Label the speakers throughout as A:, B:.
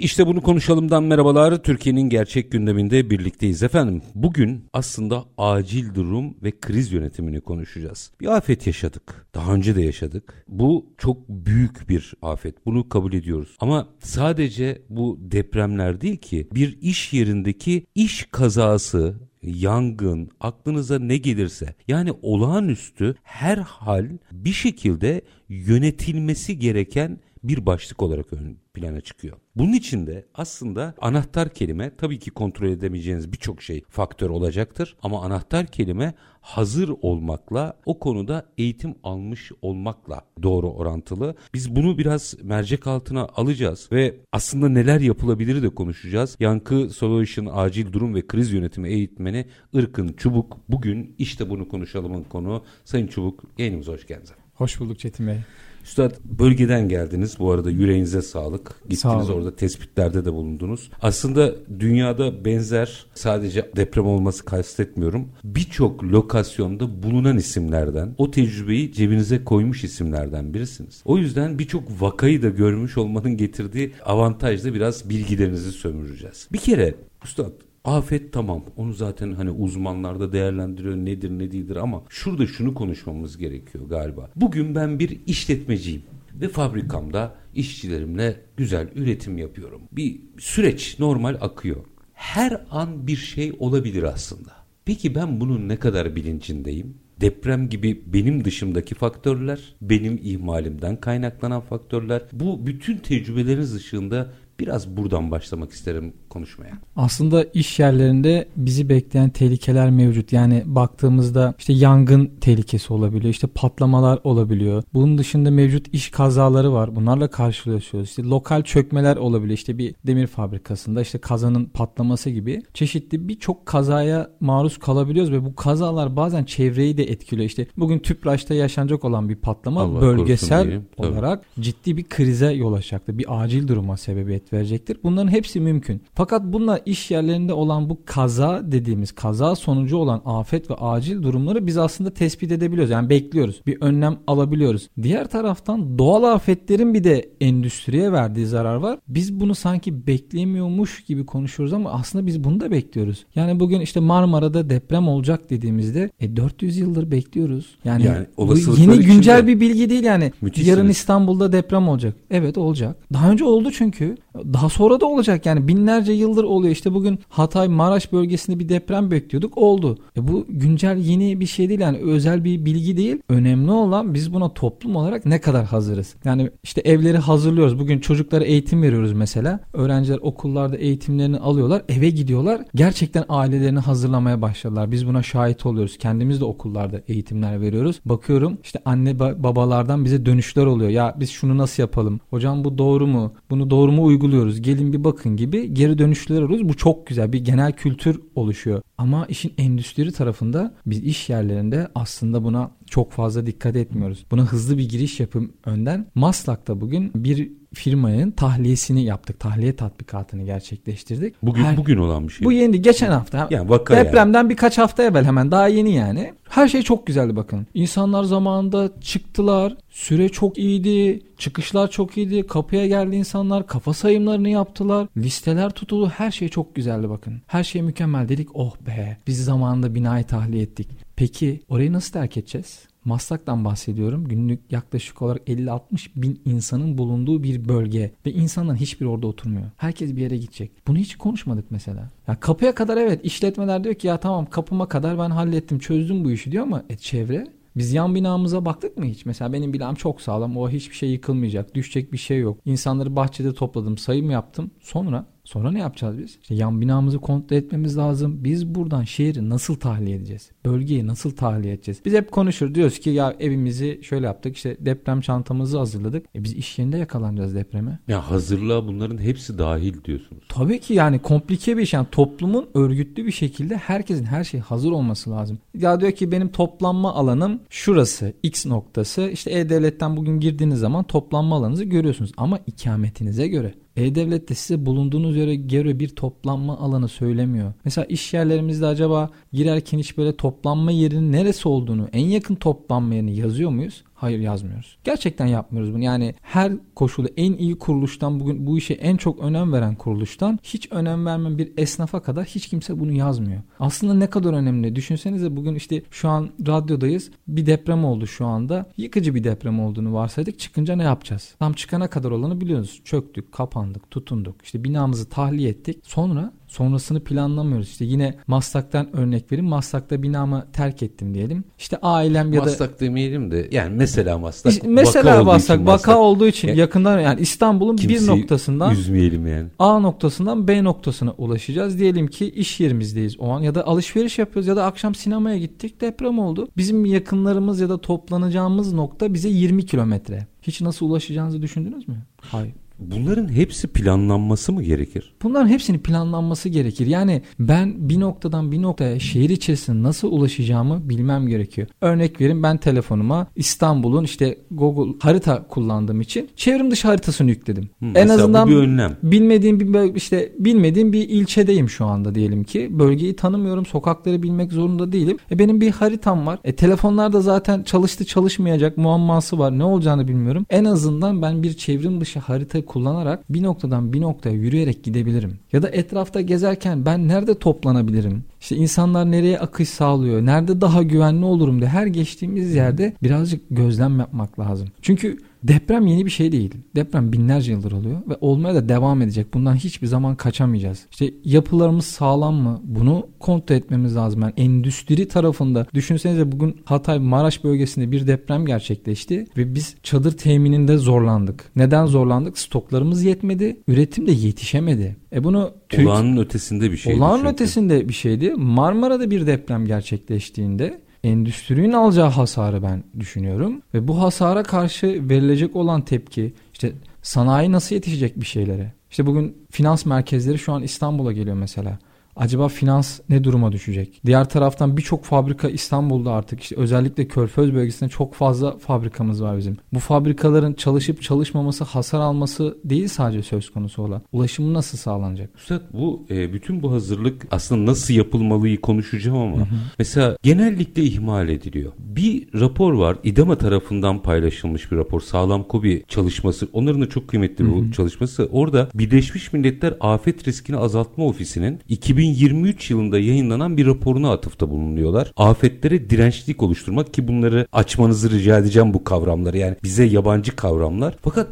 A: İşte bunu konuşalımdan merhabalar. Türkiye'nin gerçek gündeminde birlikteyiz efendim. Bugün aslında acil durum ve kriz yönetimini konuşacağız. Bir afet yaşadık. Daha önce de yaşadık. Bu çok büyük bir afet. Bunu kabul ediyoruz. Ama sadece bu depremler değil ki bir iş yerindeki iş kazası yangın, aklınıza ne gelirse yani olağanüstü her hal bir şekilde yönetilmesi gereken bir başlık olarak ön plana çıkıyor. Bunun için de aslında anahtar kelime tabii ki kontrol edemeyeceğiniz birçok şey faktör olacaktır ama anahtar kelime hazır olmakla o konuda eğitim almış olmakla doğru orantılı. Biz bunu biraz mercek altına alacağız ve aslında neler yapılabilir de konuşacağız. Yankı Solution acil durum ve kriz yönetimi eğitmeni Irkın Çubuk bugün işte bunu konuşalımın konu. Sayın Çubuk yayınımıza hoş geldiniz.
B: Hoş bulduk Çetin Bey.
A: Üstad bölgeden geldiniz. Bu arada yüreğinize sağlık. Gittiniz Sağ orada tespitlerde de bulundunuz. Aslında dünyada benzer sadece deprem olması kastetmiyorum. Birçok lokasyonda bulunan isimlerden o tecrübeyi cebinize koymuş isimlerden birisiniz. O yüzden birçok vakayı da görmüş olmanın getirdiği avantajda biraz bilgilerinizi sömüreceğiz. Bir kere Üstad Afet tamam onu zaten hani uzmanlarda değerlendiriyor nedir ne değildir ama şurada şunu konuşmamız gerekiyor galiba. Bugün ben bir işletmeciyim ve fabrikamda işçilerimle güzel üretim yapıyorum. Bir süreç normal akıyor. Her an bir şey olabilir aslında. Peki ben bunun ne kadar bilincindeyim? deprem gibi benim dışımdaki faktörler, benim ihmalimden kaynaklanan faktörler, bu bütün tecrübeleriniz ışığında Biraz buradan başlamak isterim konuşmaya.
B: Aslında iş yerlerinde bizi bekleyen tehlikeler mevcut. Yani baktığımızda işte yangın tehlikesi olabiliyor, işte patlamalar olabiliyor. Bunun dışında mevcut iş kazaları var. Bunlarla karşılaşıyoruz. İşte lokal çökmeler olabiliyor. İşte bir demir fabrikasında işte kazanın patlaması gibi çeşitli birçok kazaya maruz kalabiliyoruz ve bu kazalar bazen çevreyi de etkiliyor. İşte bugün Tüpraş'ta yaşanacak olan bir patlama Allah bölgesel olarak ciddi bir krize yol açacaktır. Bir acil duruma sebebiyet verecektir. Bunların hepsi mümkün. Fakat bunlar iş yerlerinde olan bu kaza dediğimiz kaza sonucu olan afet ve acil durumları biz aslında tespit edebiliyoruz. Yani bekliyoruz. Bir önlem alabiliyoruz. Diğer taraftan doğal afetlerin bir de endüstriye verdiği zarar var. Biz bunu sanki beklemiyormuş gibi konuşuyoruz ama aslında biz bunu da bekliyoruz. Yani bugün işte Marmara'da deprem olacak dediğimizde e 400 yıldır bekliyoruz. Yani, yani bu yeni güncel bir bilgi değil yani. Müthişsiniz. Yarın İstanbul'da deprem olacak. Evet olacak. Daha önce oldu çünkü. Daha sonra da olacak yani binlerce yıldır oluyor. İşte bugün Hatay Maraş bölgesinde bir deprem bekliyorduk oldu. E bu güncel yeni bir şey değil yani özel bir bilgi değil. Önemli olan biz buna toplum olarak ne kadar hazırız. Yani işte evleri hazırlıyoruz. Bugün çocuklara eğitim veriyoruz mesela. Öğrenciler okullarda eğitimlerini alıyorlar. Eve gidiyorlar. Gerçekten ailelerini hazırlamaya başladılar. Biz buna şahit oluyoruz. Kendimiz de okullarda eğitimler veriyoruz. Bakıyorum işte anne babalardan bize dönüşler oluyor. Ya biz şunu nasıl yapalım? Hocam bu doğru mu? Bunu doğru mu uyguluyoruz gelin bir bakın gibi geri dönüşler alıyoruz. Bu çok güzel bir genel kültür oluşuyor. Ama işin endüstri tarafında biz iş yerlerinde aslında buna çok fazla dikkat etmiyoruz. Buna hızlı bir giriş yapım önden. Maslak'ta bugün bir firmanın tahliyesini yaptık. Tahliye tatbikatını gerçekleştirdik.
A: Bugün Her, bugün olan bir şey.
B: Bu yeni geçen hafta. Yani vaka Depremden yani. birkaç hafta evvel hemen daha yeni yani. Her şey çok güzeldi bakın. İnsanlar zamanında çıktılar. Süre çok iyiydi. Çıkışlar çok iyiydi. Kapıya geldi insanlar. Kafa sayımlarını yaptılar. Listeler tutuldu. Her şey çok güzeldi bakın. Her şey mükemmel dedik. Oh be. Biz zamanında binayı tahliye ettik. Peki orayı nasıl terk edeceğiz? Maslak'tan bahsediyorum. Günlük yaklaşık olarak 50-60 bin insanın bulunduğu bir bölge ve insanların hiçbir orada oturmuyor. Herkes bir yere gidecek. Bunu hiç konuşmadık mesela. Ya kapıya kadar evet işletmeler diyor ki ya tamam kapıma kadar ben hallettim çözdüm bu işi diyor ama e, çevre biz yan binamıza baktık mı hiç? Mesela benim binam çok sağlam. O hiçbir şey yıkılmayacak. Düşecek bir şey yok. İnsanları bahçede topladım. Sayım yaptım. Sonra Sonra ne yapacağız biz? İşte yan binamızı kontrol etmemiz lazım. Biz buradan şehri nasıl tahliye edeceğiz? Bölgeyi nasıl tahliye edeceğiz? Biz hep konuşur diyoruz ki ya evimizi şöyle yaptık işte deprem çantamızı hazırladık. E biz iş yerinde yakalanacağız depreme.
A: Ya hazırlığa bunların hepsi dahil diyorsunuz.
B: Tabii ki yani komplike bir iş. Yani toplumun örgütlü bir şekilde herkesin her şey hazır olması lazım. Ya diyor ki benim toplanma alanım şurası X noktası. İşte E-Devlet'ten bugün girdiğiniz zaman toplanma alanınızı görüyorsunuz. Ama ikametinize göre. E-Devlet de size bulunduğunuz yere göre bir toplanma alanı söylemiyor. Mesela iş yerlerimizde acaba girerken hiç böyle toplanma yerinin neresi olduğunu, en yakın toplanma yerini yazıyor muyuz? Hayır yazmıyoruz. Gerçekten yapmıyoruz bunu. Yani her koşulu en iyi kuruluştan bugün bu işe en çok önem veren kuruluştan hiç önem vermeyen bir esnafa kadar hiç kimse bunu yazmıyor. Aslında ne kadar önemli. Düşünsenize bugün işte şu an radyodayız. Bir deprem oldu şu anda. Yıkıcı bir deprem olduğunu varsaydık. Çıkınca ne yapacağız? Tam çıkana kadar olanı biliyoruz. Çöktük, kapandık, tutunduk. İşte binamızı tahliye ettik. Sonra Sonrasını planlamıyoruz. İşte yine Maslak'tan örnek verin. Maslak'ta binamı terk ettim diyelim. İşte ailem ya da...
A: Maslak demeyelim de yani mesela Maslak.
B: İşte mesela vaka Maslak vaka olduğu için yani, yakından yani İstanbul'un bir noktasından
A: üzmeyelim yani.
B: A noktasından B noktasına ulaşacağız. Diyelim ki iş yerimizdeyiz o an ya da alışveriş yapıyoruz ya da akşam sinemaya gittik deprem oldu. Bizim yakınlarımız ya da toplanacağımız nokta bize 20 kilometre. Hiç nasıl ulaşacağınızı düşündünüz mü? Hayır.
A: Bunların hepsi planlanması mı gerekir?
B: Bunların hepsinin planlanması gerekir. Yani ben bir noktadan bir noktaya şehir içerisinde nasıl ulaşacağımı bilmem gerekiyor. Örnek verin ben telefonuma İstanbul'un işte Google harita kullandığım için çevrim dışı haritasını yükledim.
A: Hı, en azından bir önlem.
B: bilmediğim bir işte bilmediğim bir ilçedeyim şu anda diyelim ki. Bölgeyi tanımıyorum, sokakları bilmek zorunda değilim. E benim bir haritam var. E telefonlarda zaten çalıştı çalışmayacak muamması var. Ne olacağını bilmiyorum. En azından ben bir çevrim dışı harita kullanarak bir noktadan bir noktaya yürüyerek gidebilirim. Ya da etrafta gezerken ben nerede toplanabilirim? İşte insanlar nereye akış sağlıyor? Nerede daha güvenli olurum diye her geçtiğimiz yerde birazcık gözlem yapmak lazım. Çünkü Deprem yeni bir şey değil. Deprem binlerce yıldır oluyor ve olmaya da devam edecek. Bundan hiçbir zaman kaçamayacağız. İşte yapılarımız sağlam mı? Bunu kontrol etmemiz lazım. Yani endüstri tarafında düşünsenize bugün Hatay Maraş bölgesinde bir deprem gerçekleşti ve biz çadır temininde zorlandık. Neden zorlandık? Stoklarımız yetmedi. Üretim de yetişemedi. E bunu
A: Türk... olağanın ötesinde bir şeydi.
B: Olağanın çünkü. ötesinde bir şeydi. Marmara'da bir deprem gerçekleştiğinde endüstrinin alacağı hasarı ben düşünüyorum. Ve bu hasara karşı verilecek olan tepki işte sanayi nasıl yetişecek bir şeylere? İşte bugün finans merkezleri şu an İstanbul'a geliyor mesela. Acaba finans ne duruma düşecek? Diğer taraftan birçok fabrika İstanbul'da artık işte özellikle Körfez bölgesinde çok fazla fabrikamız var bizim. Bu fabrikaların çalışıp çalışmaması, hasar alması değil sadece söz konusu olan. Ulaşımı nasıl sağlanacak?
A: Üstad bu e, bütün bu hazırlık aslında nasıl yapılmalıyı konuşacağım ama hı hı. mesela genellikle ihmal ediliyor. Bir rapor var. İDAMA tarafından paylaşılmış bir rapor. Sağlam Kobi çalışması. Onların da çok kıymetli hı hı. bu çalışması. Orada Birleşmiş Milletler Afet Riskini Azaltma Ofisi'nin 2000 2023 yılında yayınlanan bir raporuna atıfta bulunuyorlar. Afetlere dirençlik oluşturmak ki bunları açmanızı rica edeceğim bu kavramları. Yani bize yabancı kavramlar. Fakat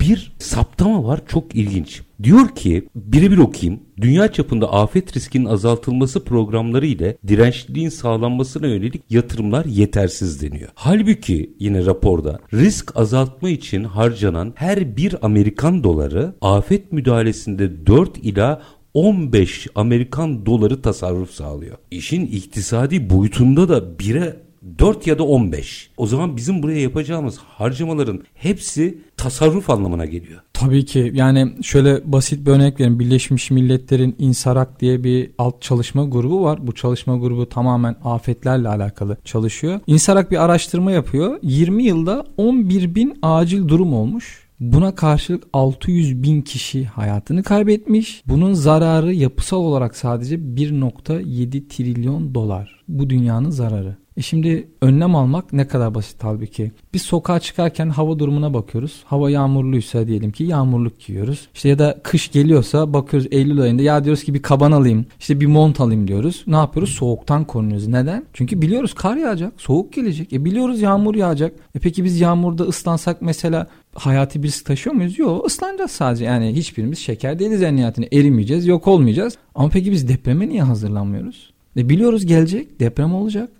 A: bir saptama var çok ilginç. Diyor ki birebir okuyayım. Dünya çapında afet riskinin azaltılması programları ile dirençliliğin sağlanmasına yönelik yatırımlar yetersiz deniyor. Halbuki yine raporda risk azaltma için harcanan her bir Amerikan doları afet müdahalesinde 4 ila 15 Amerikan doları tasarruf sağlıyor. İşin iktisadi boyutunda da 1'e 4 ya da 15. O zaman bizim buraya yapacağımız harcamaların hepsi tasarruf anlamına geliyor.
B: Tabii ki yani şöyle basit bir örnek vereyim. Birleşmiş Milletler'in İnsarak diye bir alt çalışma grubu var. Bu çalışma grubu tamamen afetlerle alakalı çalışıyor. İnsarak bir araştırma yapıyor. 20 yılda 11 bin acil durum olmuş. Buna karşılık 600 bin kişi hayatını kaybetmiş. Bunun zararı yapısal olarak sadece 1.7 trilyon dolar. Bu dünyanın zararı. E şimdi önlem almak ne kadar basit halbuki. Biz sokağa çıkarken hava durumuna bakıyoruz. Hava yağmurluysa diyelim ki yağmurluk giyiyoruz. İşte ya da kış geliyorsa bakıyoruz Eylül ayında ya diyoruz ki bir kaban alayım. işte bir mont alayım diyoruz. Ne yapıyoruz? Soğuktan korunuyoruz. Neden? Çünkü biliyoruz kar yağacak. Soğuk gelecek. E biliyoruz yağmur yağacak. E peki biz yağmurda ıslansak mesela hayati bir risk taşıyor muyuz? Yok ıslanacağız sadece. Yani hiçbirimiz şeker değiliz en nihayetinde. Erimeyeceğiz, yok olmayacağız. Ama peki biz depreme niye hazırlanmıyoruz? E biliyoruz gelecek, deprem olacak.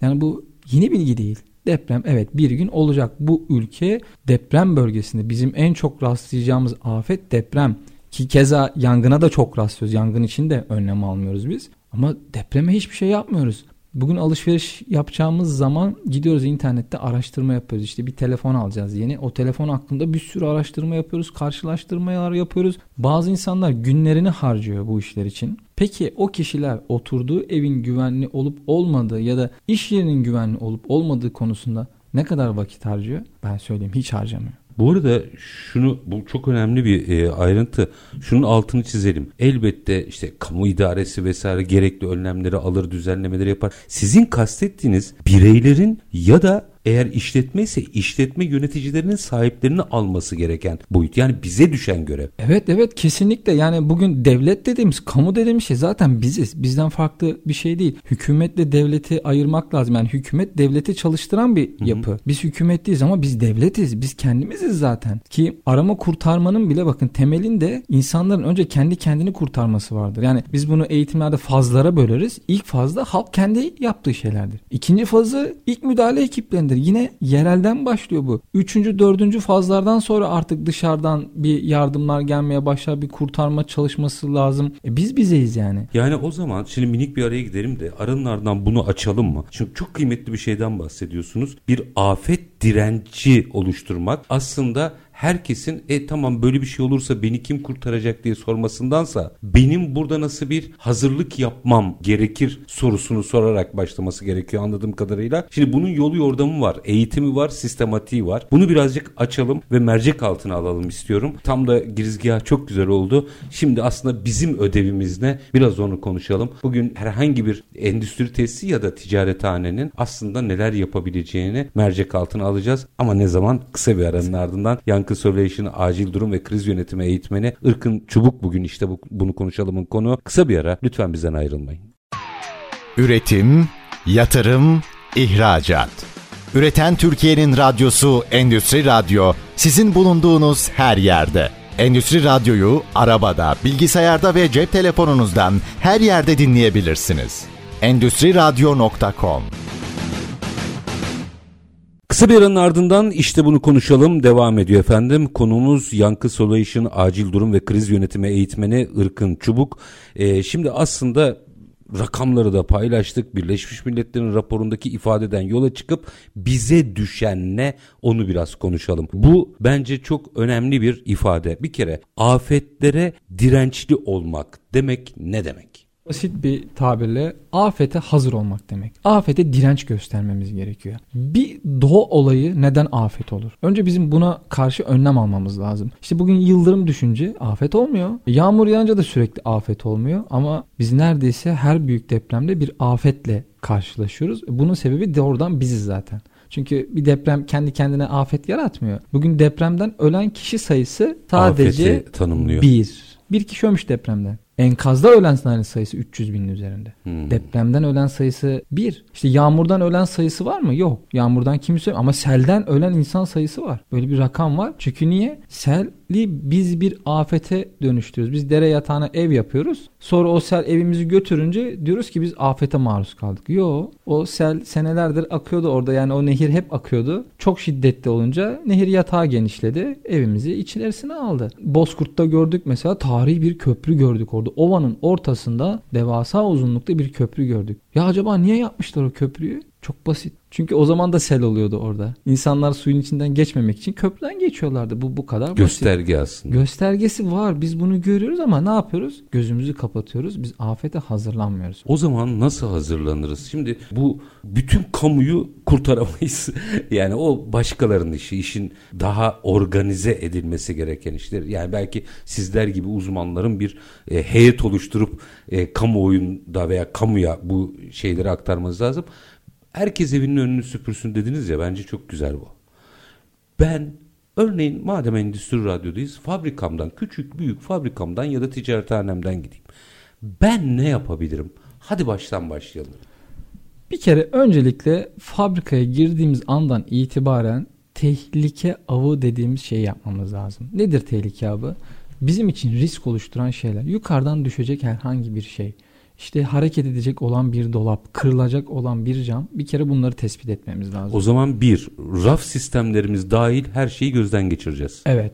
B: Yani bu yeni bilgi değil. Deprem evet bir gün olacak. Bu ülke deprem bölgesinde bizim en çok rastlayacağımız afet deprem. Ki keza yangına da çok rastlıyoruz. Yangın için de önlem almıyoruz biz. Ama depreme hiçbir şey yapmıyoruz. Bugün alışveriş yapacağımız zaman gidiyoruz internette araştırma yapıyoruz. İşte bir telefon alacağız yeni. O telefon hakkında bir sürü araştırma yapıyoruz. Karşılaştırmalar yapıyoruz. Bazı insanlar günlerini harcıyor bu işler için. Peki o kişiler oturduğu evin güvenli olup olmadığı ya da iş yerinin güvenli olup olmadığı konusunda ne kadar vakit harcıyor? Ben söyleyeyim hiç harcamıyor.
A: Bu arada şunu bu çok önemli bir e, ayrıntı. Şunun altını çizelim. Elbette işte kamu idaresi vesaire gerekli önlemleri alır, düzenlemeleri yapar. Sizin kastettiğiniz bireylerin ya da eğer işletme ise işletme yöneticilerinin sahiplerini alması gereken boyut. Yani bize düşen görev.
B: Evet evet kesinlikle yani bugün devlet dediğimiz kamu dediğimiz şey zaten biziz. Bizden farklı bir şey değil. Hükümetle devleti ayırmak lazım. Yani hükümet devleti çalıştıran bir yapı. Hı hı. Biz hükümet değiliz ama biz devletiz. Biz kendimiziz zaten. Ki arama kurtarmanın bile bakın temelinde insanların önce kendi kendini kurtarması vardır. Yani biz bunu eğitimlerde fazlara böleriz. İlk fazla halk kendi yaptığı şeylerdir. İkinci fazı ilk müdahale ekiplerinde değildir. Yine yerelden başlıyor bu. Üçüncü, dördüncü fazlardan sonra artık dışarıdan bir yardımlar gelmeye başlar. Bir kurtarma çalışması lazım. E biz bizeyiz yani.
A: Yani o zaman şimdi minik bir araya gidelim de aranın bunu açalım mı? Çünkü çok kıymetli bir şeyden bahsediyorsunuz. Bir afet direnci oluşturmak aslında herkesin e tamam böyle bir şey olursa beni kim kurtaracak diye sormasındansa benim burada nasıl bir hazırlık yapmam gerekir sorusunu sorarak başlaması gerekiyor anladığım kadarıyla. Şimdi bunun yolu yordamı var, eğitimi var, sistematiği var. Bunu birazcık açalım ve mercek altına alalım istiyorum. Tam da girizgah çok güzel oldu. Şimdi aslında bizim ödevimiz ne? Biraz onu konuşalım. Bugün herhangi bir endüstri tesisi ya da ticarethanenin aslında neler yapabileceğini mercek altına alacağız. Ama ne zaman? Kısa bir aranın ardından yankı Conservation Acil Durum ve Kriz Yönetimi Eğitmeni Irkın Çubuk bugün işte bu, bunu konuşalımın konu. Kısa bir ara lütfen bizden ayrılmayın.
C: Üretim, yatırım, ihracat. Üreten Türkiye'nin radyosu Endüstri Radyo sizin bulunduğunuz her yerde. Endüstri Radyo'yu arabada, bilgisayarda ve cep telefonunuzdan her yerde dinleyebilirsiniz. Endüstri Radyo.com
A: Kısa bir aranın ardından işte bunu konuşalım devam ediyor efendim. Konumuz Yankı Solution Acil Durum ve Kriz Yönetimi Eğitmeni Irkın Çubuk. Ee, şimdi aslında rakamları da paylaştık. Birleşmiş Milletler'in raporundaki ifadeden yola çıkıp bize düşen ne onu biraz konuşalım. Bu bence çok önemli bir ifade. Bir kere afetlere dirençli olmak demek ne demek?
B: Basit bir tabirle afete hazır olmak demek. Afete direnç göstermemiz gerekiyor. Bir doğa olayı neden afet olur? Önce bizim buna karşı önlem almamız lazım. İşte bugün yıldırım düşünce afet olmuyor. Yağmur yağınca da sürekli afet olmuyor. Ama biz neredeyse her büyük depremde bir afetle karşılaşıyoruz. Bunun sebebi doğrudan biziz zaten. Çünkü bir deprem kendi kendine afet yaratmıyor. Bugün depremden ölen kişi sayısı sadece Afeti tanımlıyor. bir. Bir kişi ölmüş depremden. Enkazda ölen sayısı 300 binin üzerinde. Hmm. Depremden ölen sayısı 1. İşte yağmurdan ölen sayısı var mı? Yok. Yağmurdan kimse ama selden ölen insan sayısı var. Böyle bir rakam var. Çünkü niye? Sel biz bir afete dönüştürüyoruz. Biz dere yatağına ev yapıyoruz. Sonra o sel evimizi götürünce diyoruz ki biz afete maruz kaldık. Yo o sel senelerdir akıyordu orada yani o nehir hep akıyordu. Çok şiddetli olunca nehir yatağı genişledi. Evimizi içerisine aldı. Bozkurt'ta gördük mesela tarihi bir köprü gördük orada. Ovanın ortasında devasa uzunlukta bir köprü gördük. Ya acaba niye yapmışlar o köprüyü? Çok basit. Çünkü o zaman da sel oluyordu orada. İnsanlar suyun içinden geçmemek için köprüden geçiyorlardı. Bu bu kadar
A: Gösterge basit. aslında.
B: Göstergesi var. Biz bunu görüyoruz ama ne yapıyoruz? Gözümüzü kapatıyoruz. Biz afete hazırlanmıyoruz.
A: O zaman nasıl hazırlanırız? Şimdi bu bütün kamuyu kurtaramayız. yani o başkalarının işi. işin daha organize edilmesi gereken işler. Yani belki sizler gibi uzmanların bir e, heyet oluşturup e, kamuoyunda veya kamuya bu şeyleri aktarmanız lazım herkes evinin önünü süpürsün dediniz ya bence çok güzel bu. Ben örneğin madem endüstri radyodayız fabrikamdan küçük büyük fabrikamdan ya da ticarethanemden gideyim. Ben ne yapabilirim? Hadi baştan başlayalım.
B: Bir kere öncelikle fabrikaya girdiğimiz andan itibaren tehlike avı dediğimiz şeyi yapmamız lazım. Nedir tehlike avı? Bizim için risk oluşturan şeyler. Yukarıdan düşecek herhangi bir şey işte hareket edecek olan bir dolap, kırılacak olan bir cam bir kere bunları tespit etmemiz lazım.
A: O zaman bir, raf sistemlerimiz dahil her şeyi gözden geçireceğiz.
B: Evet.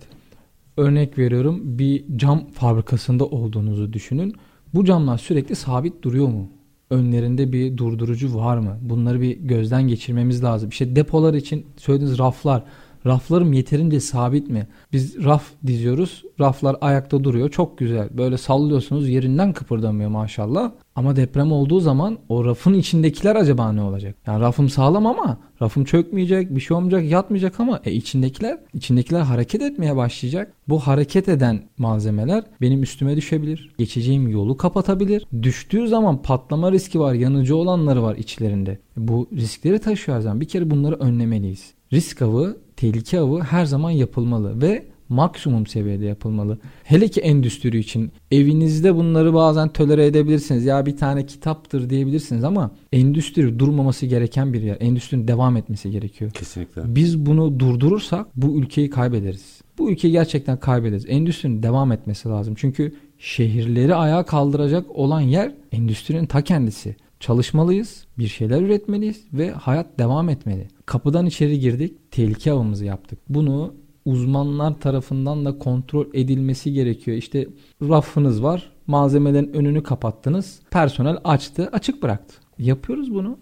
B: örnek veriyorum bir cam fabrikasında olduğunuzu düşünün. Bu camlar sürekli sabit duruyor mu? Önlerinde bir durdurucu var mı? Bunları bir gözden geçirmemiz lazım. İşte depolar için söylediğiniz raflar Raflarım yeterince sabit mi? Biz raf diziyoruz. Raflar ayakta duruyor. Çok güzel. Böyle sallıyorsunuz yerinden kıpırdamıyor maşallah. Ama deprem olduğu zaman o rafın içindekiler acaba ne olacak? Yani rafım sağlam ama rafım çökmeyecek, bir şey olmayacak, yatmayacak ama e içindekiler, içindekiler hareket etmeye başlayacak. Bu hareket eden malzemeler benim üstüme düşebilir. Geçeceğim yolu kapatabilir. Düştüğü zaman patlama riski var, yanıcı olanları var içlerinde. Bu riskleri taşıyor zaman. Bir kere bunları önlemeliyiz. Risk avı tehlike avı her zaman yapılmalı ve maksimum seviyede yapılmalı. Hele ki endüstri için evinizde bunları bazen tolere edebilirsiniz. Ya bir tane kitaptır diyebilirsiniz ama endüstri durmaması gereken bir yer. Endüstrinin devam etmesi gerekiyor.
A: Kesinlikle.
B: Biz bunu durdurursak bu ülkeyi kaybederiz. Bu ülkeyi gerçekten kaybederiz. Endüstrinin devam etmesi lazım. Çünkü şehirleri ayağa kaldıracak olan yer endüstrinin ta kendisi. Çalışmalıyız, bir şeyler üretmeliyiz ve hayat devam etmeli. Kapıdan içeri girdik, tehlike avımızı yaptık. Bunu uzmanlar tarafından da kontrol edilmesi gerekiyor. İşte rafınız var, malzemelerin önünü kapattınız, personel açtı, açık bıraktı. Yapıyoruz bunu.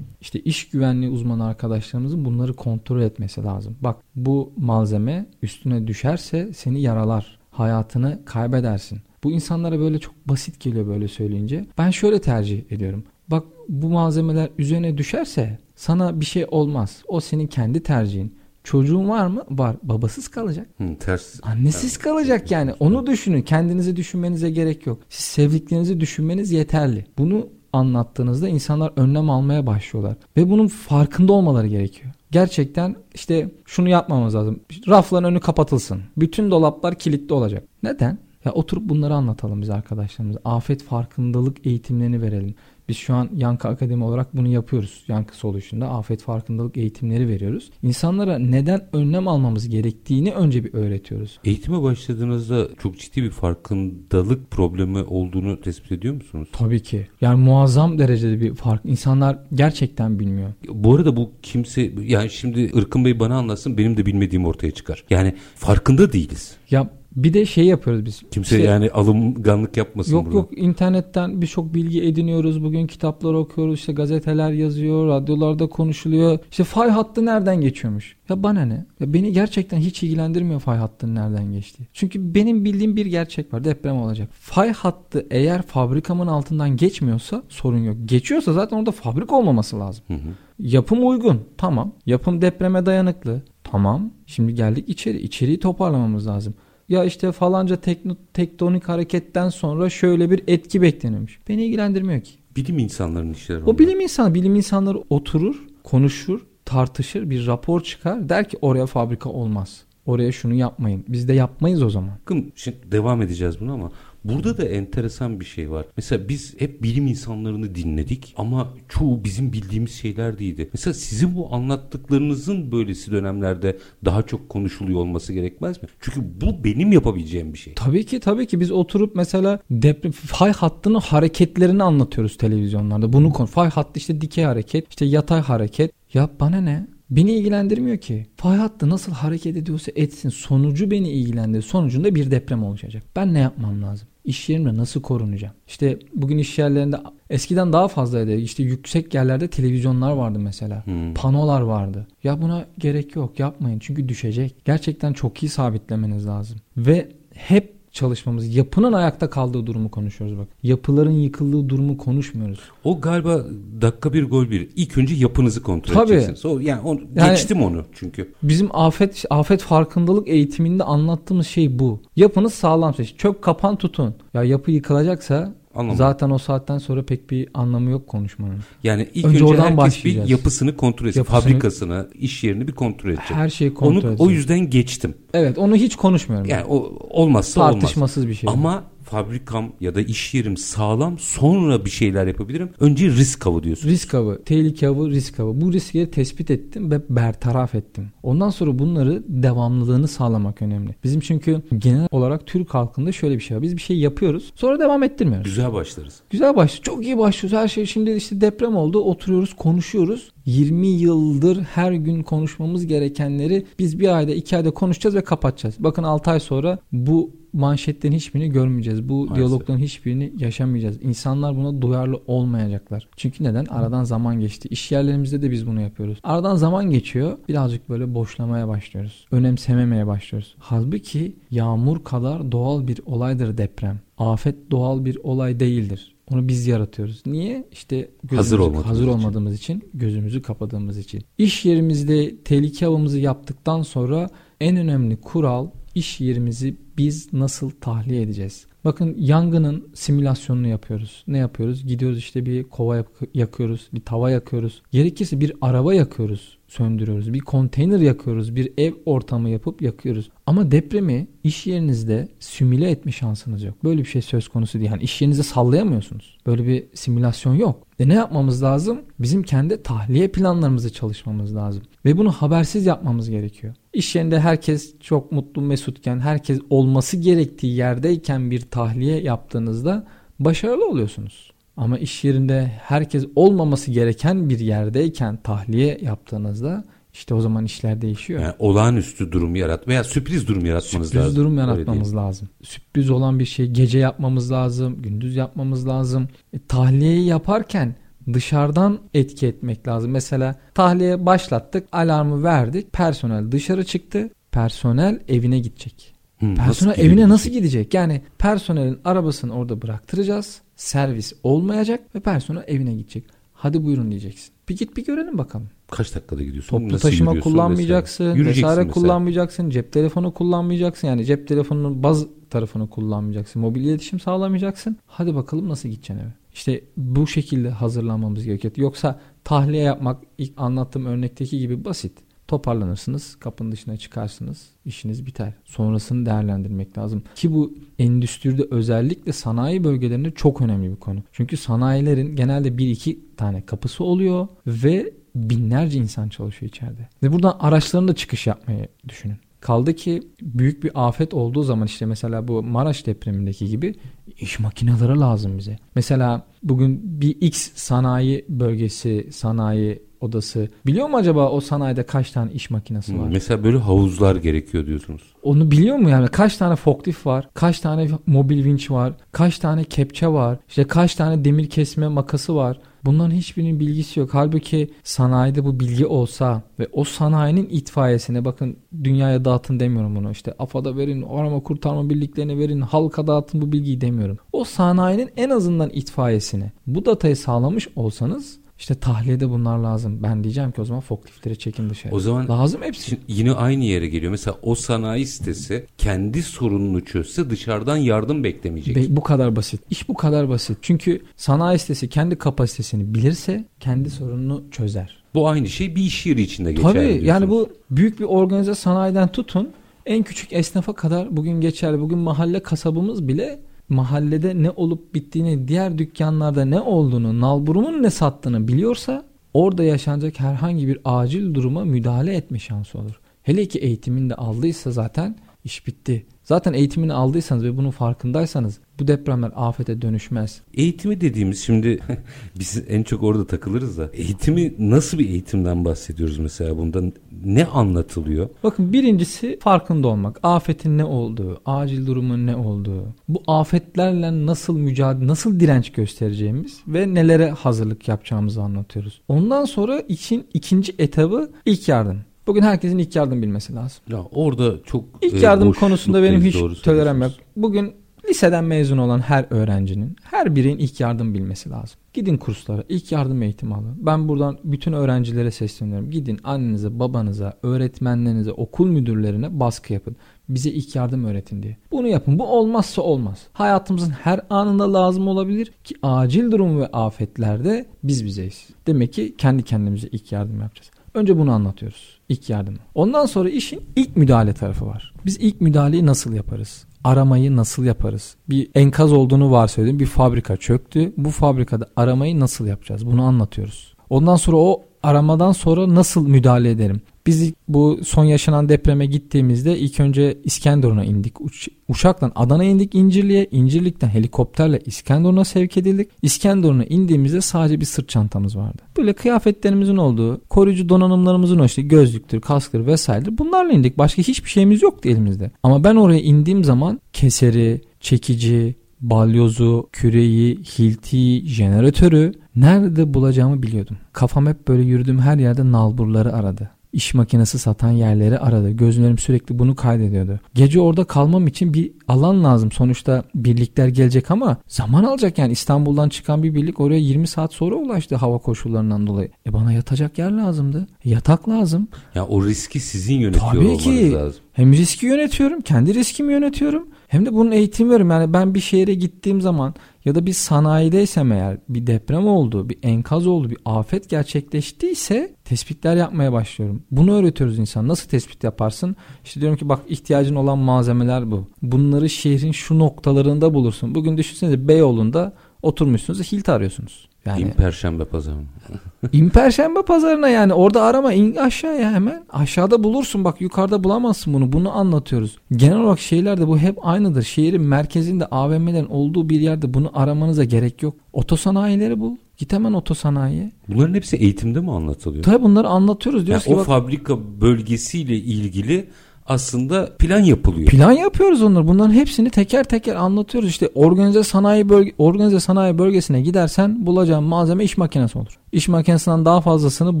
B: İşte iş güvenliği uzmanı arkadaşlarımızın bunları kontrol etmesi lazım. Bak bu malzeme üstüne düşerse seni yaralar. Hayatını kaybedersin. Bu insanlara böyle çok basit geliyor böyle söyleyince. Ben şöyle tercih ediyorum. Bak bu malzemeler üzerine düşerse sana bir şey olmaz. O senin kendi tercihin. Çocuğun var mı? Var. Babasız kalacak.
A: Hı, ters.
B: Annesiz evet. kalacak yani. Onu düşünün. Kendinizi düşünmenize gerek yok. Siz sevdiklerinizi düşünmeniz yeterli. Bunu anlattığınızda insanlar önlem almaya başlıyorlar. Ve bunun farkında olmaları gerekiyor. Gerçekten işte şunu yapmamız lazım. Rafların önü kapatılsın. Bütün dolaplar kilitli olacak. Neden? Ya oturup bunları anlatalım biz arkadaşlarımıza. Afet farkındalık eğitimlerini verelim. Biz şu an Yankı Akademi olarak bunu yapıyoruz. Yankı Solution'da afet farkındalık eğitimleri veriyoruz. İnsanlara neden önlem almamız gerektiğini önce bir öğretiyoruz.
A: Eğitime başladığınızda çok ciddi bir farkındalık problemi olduğunu tespit ediyor musunuz?
B: Tabii ki. Yani muazzam derecede bir fark. İnsanlar gerçekten bilmiyor.
A: Bu arada bu kimse yani şimdi Irkın Bey bana anlatsın benim de bilmediğim ortaya çıkar. Yani farkında değiliz.
B: Ya bir de şey yapıyoruz biz.
A: Kimse işte, yani alımganlık yapmasın
B: Yok
A: burada.
B: yok internetten birçok bilgi ediniyoruz. Bugün kitaplar okuyoruz. işte gazeteler yazıyor. Radyolarda konuşuluyor. İşte fay hattı nereden geçiyormuş? Ya bana ne? Ya beni gerçekten hiç ilgilendirmiyor fay hattının nereden geçtiği. Çünkü benim bildiğim bir gerçek var. Deprem olacak. Fay hattı eğer fabrikamın altından geçmiyorsa sorun yok. Geçiyorsa zaten orada fabrika olmaması lazım. Hı hı. Yapım uygun. Tamam. Yapım depreme dayanıklı. Tamam. Şimdi geldik içeri. İçeriği toparlamamız lazım ya işte falanca tekno, tektonik hareketten sonra şöyle bir etki bekleniyormuş. Beni ilgilendirmiyor ki.
A: Bilim insanlarının işleri.
B: O bilim insanı, bilim insanları oturur, konuşur, tartışır, bir rapor çıkar. Der ki oraya fabrika olmaz. Oraya şunu yapmayın. Biz de yapmayız o zaman.
A: Şimdi devam edeceğiz bunu ama Burada da enteresan bir şey var. Mesela biz hep bilim insanlarını dinledik ama çoğu bizim bildiğimiz şeyler değildi. Mesela sizin bu anlattıklarınızın böylesi dönemlerde daha çok konuşuluyor olması gerekmez mi? Çünkü bu benim yapabileceğim bir şey.
B: Tabii ki tabii ki biz oturup mesela deprem fay hattının hareketlerini anlatıyoruz televizyonlarda. Bunu konu fay hattı işte dikey hareket, işte yatay hareket. Ya bana ne? Beni ilgilendirmiyor ki. Fay hattı nasıl hareket ediyorsa etsin. Sonucu beni ilgilendirir. Sonucunda bir deprem olacak. Ben ne yapmam lazım? İş yerimde nasıl korunacağım? İşte bugün iş yerlerinde eskiden daha fazlaydı. İşte yüksek yerlerde televizyonlar vardı mesela. Hmm. Panolar vardı. Ya buna gerek yok. Yapmayın. Çünkü düşecek. Gerçekten çok iyi sabitlemeniz lazım. Ve hep çalışmamız. Yapının ayakta kaldığı durumu konuşuyoruz bak. Yapıların yıkıldığı durumu konuşmuyoruz.
A: O galiba dakika bir gol bir. İlk önce yapınızı kontrol Tabii. edeceksiniz. O, yani, on, yani geçtim onu çünkü.
B: Bizim afet afet farkındalık eğitiminde anlattığımız şey bu. Yapınız sağlam. Çök kapan tutun. Ya yapı yıkılacaksa Anlamadım. Zaten o saatten sonra pek bir anlamı yok konuşmanın.
A: Yani ilk önce, önce oradan herkes bir yapısını kontrol edecek. Yapısını, fabrikasını, iş yerini bir kontrol edecek.
B: Her şeyi kontrol
A: Onu, edecek. O yüzden geçtim.
B: Evet onu hiç konuşmuyorum.
A: Yani o olmazsa
B: Tartışmasız olmaz. bir şey.
A: Ama fabrikam ya da iş yerim sağlam sonra bir şeyler yapabilirim. Önce risk avı diyorsun.
B: Risk avı, tehlike avı, risk avı. Bu riskleri tespit ettim ve bertaraf ettim. Ondan sonra bunları devamlılığını sağlamak önemli. Bizim çünkü genel olarak Türk halkında şöyle bir şey var. Biz bir şey yapıyoruz sonra devam ettirmiyoruz.
A: Güzel başlarız.
B: Güzel başlıyoruz. Çok iyi başlıyoruz. Her şey şimdi işte deprem oldu. Oturuyoruz, konuşuyoruz. 20 yıldır her gün konuşmamız gerekenleri biz bir ayda iki ayda konuşacağız ve kapatacağız. Bakın 6 ay sonra bu manşetlerin hiçbirini görmeyeceğiz. Bu Maalesef. diyalogların hiçbirini yaşamayacağız. İnsanlar buna duyarlı olmayacaklar. Çünkü neden? Aradan zaman geçti. İş yerlerimizde de biz bunu yapıyoruz. Aradan zaman geçiyor. Birazcık böyle boşlamaya başlıyoruz. Önemsememeye başlıyoruz. Halbuki yağmur kadar doğal bir olaydır deprem. Afet doğal bir olay değildir. Onu biz yaratıyoruz. Niye? İşte
A: hazır olmadığımız,
B: hazır olmadığımız için. için, gözümüzü kapadığımız için. İş yerimizde tehlike avımızı yaptıktan sonra en önemli kural iş yerimizi biz nasıl tahliye edeceğiz? Bakın yangının simülasyonunu yapıyoruz. Ne yapıyoruz? Gidiyoruz işte bir kova yakıyoruz, bir tava yakıyoruz. Gerekirse bir araba yakıyoruz söndürüyoruz. Bir konteyner yakıyoruz. Bir ev ortamı yapıp yakıyoruz. Ama depremi iş yerinizde simüle etme şansınız yok. Böyle bir şey söz konusu değil. Yani iş yerinizde sallayamıyorsunuz. Böyle bir simülasyon yok. E ne yapmamız lazım? Bizim kendi tahliye planlarımızı çalışmamız lazım. Ve bunu habersiz yapmamız gerekiyor. İş yerinde herkes çok mutlu mesutken, herkes olması gerektiği yerdeyken bir tahliye yaptığınızda başarılı oluyorsunuz. Ama iş yerinde herkes olmaması gereken bir yerdeyken tahliye yaptığınızda işte o zaman işler değişiyor.
A: Yani olağanüstü durum yarat veya sürpriz durum yaratmanız
B: sürpriz
A: lazım.
B: Sürpriz durum yaratmamız lazım. Sürpriz olan bir şey gece yapmamız lazım, gündüz yapmamız lazım. E, tahliyeyi yaparken dışarıdan etki etmek lazım. Mesela tahliye başlattık, alarmı verdik, personel dışarı çıktı, personel evine gidecek. Hmm, personel nasıl evine nasıl gidecek? Yani personelin arabasını orada bıraktıracağız servis olmayacak ve personel evine gidecek. Hadi buyurun diyeceksin. Bir git bir görelim bakalım.
A: Kaç dakikada gidiyorsun?
B: Toplu Nasıl taşıma kullanmayacaksın. Vesaire kullanmayacaksın. Cep telefonu kullanmayacaksın. Yani cep telefonunun baz tarafını kullanmayacaksın. Mobil iletişim sağlamayacaksın. Hadi bakalım nasıl gideceksin eve. İşte bu şekilde hazırlanmamız gerekiyor. Yoksa tahliye yapmak ilk anlattığım örnekteki gibi basit toparlanırsınız, kapının dışına çıkarsınız, işiniz biter. Sonrasını değerlendirmek lazım. Ki bu endüstride özellikle sanayi bölgelerinde çok önemli bir konu. Çünkü sanayilerin genelde bir iki tane kapısı oluyor ve binlerce insan çalışıyor içeride. Ve buradan araçların da çıkış yapmayı düşünün. Kaldı ki büyük bir afet olduğu zaman işte mesela bu Maraş depremindeki gibi iş makineleri lazım bize. Mesela bugün bir X sanayi bölgesi, sanayi odası. Biliyor mu acaba o sanayide kaç tane iş makinesi var? Hmm,
A: mesela böyle havuzlar gerekiyor diyorsunuz.
B: Onu biliyor mu yani? Kaç tane forklift var? Kaç tane mobil vinç var? Kaç tane kepçe var? İşte kaç tane demir kesme makası var? Bunların hiçbirinin bilgisi yok. Halbuki sanayide bu bilgi olsa ve o sanayinin itfaiyesine bakın dünyaya dağıtın demiyorum bunu. İşte AFAD'a verin, arama kurtarma birliklerine verin, halka dağıtın bu bilgiyi demiyorum. O sanayinin en azından itfaiyesine bu datayı sağlamış olsanız işte tahliyede bunlar lazım. Ben diyeceğim ki o zaman forkliftleri çekin dışarı.
A: O zaman lazım hepsi. Yine aynı yere geliyor. Mesela o sanayi sitesi kendi sorununu çözse dışarıdan yardım beklemeyecek. Be-
B: bu kadar basit. İş bu kadar basit. Çünkü sanayi sitesi kendi kapasitesini bilirse kendi sorununu çözer.
A: Bu aynı şey bir iş yeri içinde geçerli
B: Tabii diyorsunuz. yani bu büyük bir organize sanayiden tutun en küçük esnafa kadar bugün geçerli. Bugün mahalle kasabımız bile mahallede ne olup bittiğini, diğer dükkanlarda ne olduğunu, nalburumun ne sattığını biliyorsa orada yaşanacak herhangi bir acil duruma müdahale etme şansı olur. Hele ki eğitimini de aldıysa zaten iş bitti. Zaten eğitimini aldıysanız ve bunun farkındaysanız bu depremler afete dönüşmez.
A: Eğitimi dediğimiz şimdi biz en çok orada takılırız da eğitimi nasıl bir eğitimden bahsediyoruz mesela bundan ne anlatılıyor?
B: Bakın birincisi farkında olmak. Afetin ne olduğu, acil durumun ne olduğu, bu afetlerle nasıl mücadele, nasıl direnç göstereceğimiz ve nelere hazırlık yapacağımızı anlatıyoruz. Ondan sonra için ikinci etabı ilk yardım. Bugün herkesin ilk yardım bilmesi lazım.
A: Ya orada çok
B: ilk e, yardım konusunda benim hiç toleram yok. Bugün liseden mezun olan her öğrencinin her birinin ilk yardım bilmesi lazım. Gidin kurslara, ilk yardım eğitimi alın. Ben buradan bütün öğrencilere sesleniyorum. Gidin annenize, babanıza, öğretmenlerinize, okul müdürlerine baskı yapın. Bize ilk yardım öğretin diye. Bunu yapın. Bu olmazsa olmaz. Hayatımızın her anında lazım olabilir ki acil durum ve afetlerde biz bizeyiz. Demek ki kendi kendimize ilk yardım yapacağız. Önce bunu anlatıyoruz. İlk yardım. Ondan sonra işin ilk müdahale tarafı var. Biz ilk müdahaleyi nasıl yaparız? Aramayı nasıl yaparız? Bir enkaz olduğunu varsayalım. Bir fabrika çöktü. Bu fabrikada aramayı nasıl yapacağız? Bunu anlatıyoruz. Ondan sonra o aramadan sonra nasıl müdahale ederim? Biz bu son yaşanan depreme gittiğimizde ilk önce İskenderun'a indik. Uç, uçakla Adana'ya indik İncirli'ye. İncirlik'ten helikopterle İskenderun'a sevk edildik. İskenderun'a indiğimizde sadece bir sırt çantamız vardı. Böyle kıyafetlerimizin olduğu, koruyucu donanımlarımızın işte gözlüktür, kasktır vesairedir. Bunlarla indik. Başka hiçbir şeyimiz yoktu elimizde. Ama ben oraya indiğim zaman keseri, çekici, balyozu, küreği, hiltiyi, jeneratörü nerede bulacağımı biliyordum. Kafam hep böyle yürüdüğüm her yerde nalburları aradı iş makinesi satan yerleri aradı. Gözlerim sürekli bunu kaydediyordu. Gece orada kalmam için bir alan lazım. Sonuçta birlikler gelecek ama zaman alacak yani İstanbul'dan çıkan bir birlik oraya 20 saat sonra ulaştı hava koşullarından dolayı. E bana yatacak yer lazımdı. Yatak lazım.
A: Ya o riski sizin yönetiyor
B: Tabii
A: olmanız
B: ki.
A: lazım.
B: Hem riski yönetiyorum, kendi riskimi yönetiyorum. Hem de bunun eğitim veriyorum. Yani ben bir şehre gittiğim zaman ya da bir sanayideysem eğer bir deprem oldu, bir enkaz oldu, bir afet gerçekleştiyse tespitler yapmaya başlıyorum. Bunu öğretiyoruz insan. Nasıl tespit yaparsın? İşte diyorum ki bak ihtiyacın olan malzemeler bu. Bunları şehrin şu noktalarında bulursun. Bugün düşünsenize Beyoğlu'nda oturmuşsunuz, hilt arıyorsunuz.
A: Yani İm Perşembe pazarı.
B: İn Perşembe pazarına yani orada arama in aşağıya hemen aşağıda bulursun bak yukarıda bulamazsın bunu bunu anlatıyoruz. Genel olarak şeylerde bu hep aynıdır. Şehrin merkezinde AVM'lerin olduğu bir yerde bunu aramanıza gerek yok. Otosanayileri bul. Git hemen otosanayiye.
A: Bunların hepsi eğitimde mi anlatılıyor?
B: Tabii bunları anlatıyoruz. Diyoruz
A: yani
B: ki
A: o
B: bak,
A: fabrika bölgesiyle ilgili aslında plan yapılıyor.
B: Plan yapıyoruz onları. Bunların hepsini teker teker anlatıyoruz. İşte organize sanayi bölge organize sanayi bölgesine gidersen bulacağın malzeme iş makinesi olur. İş makinesinden daha fazlasını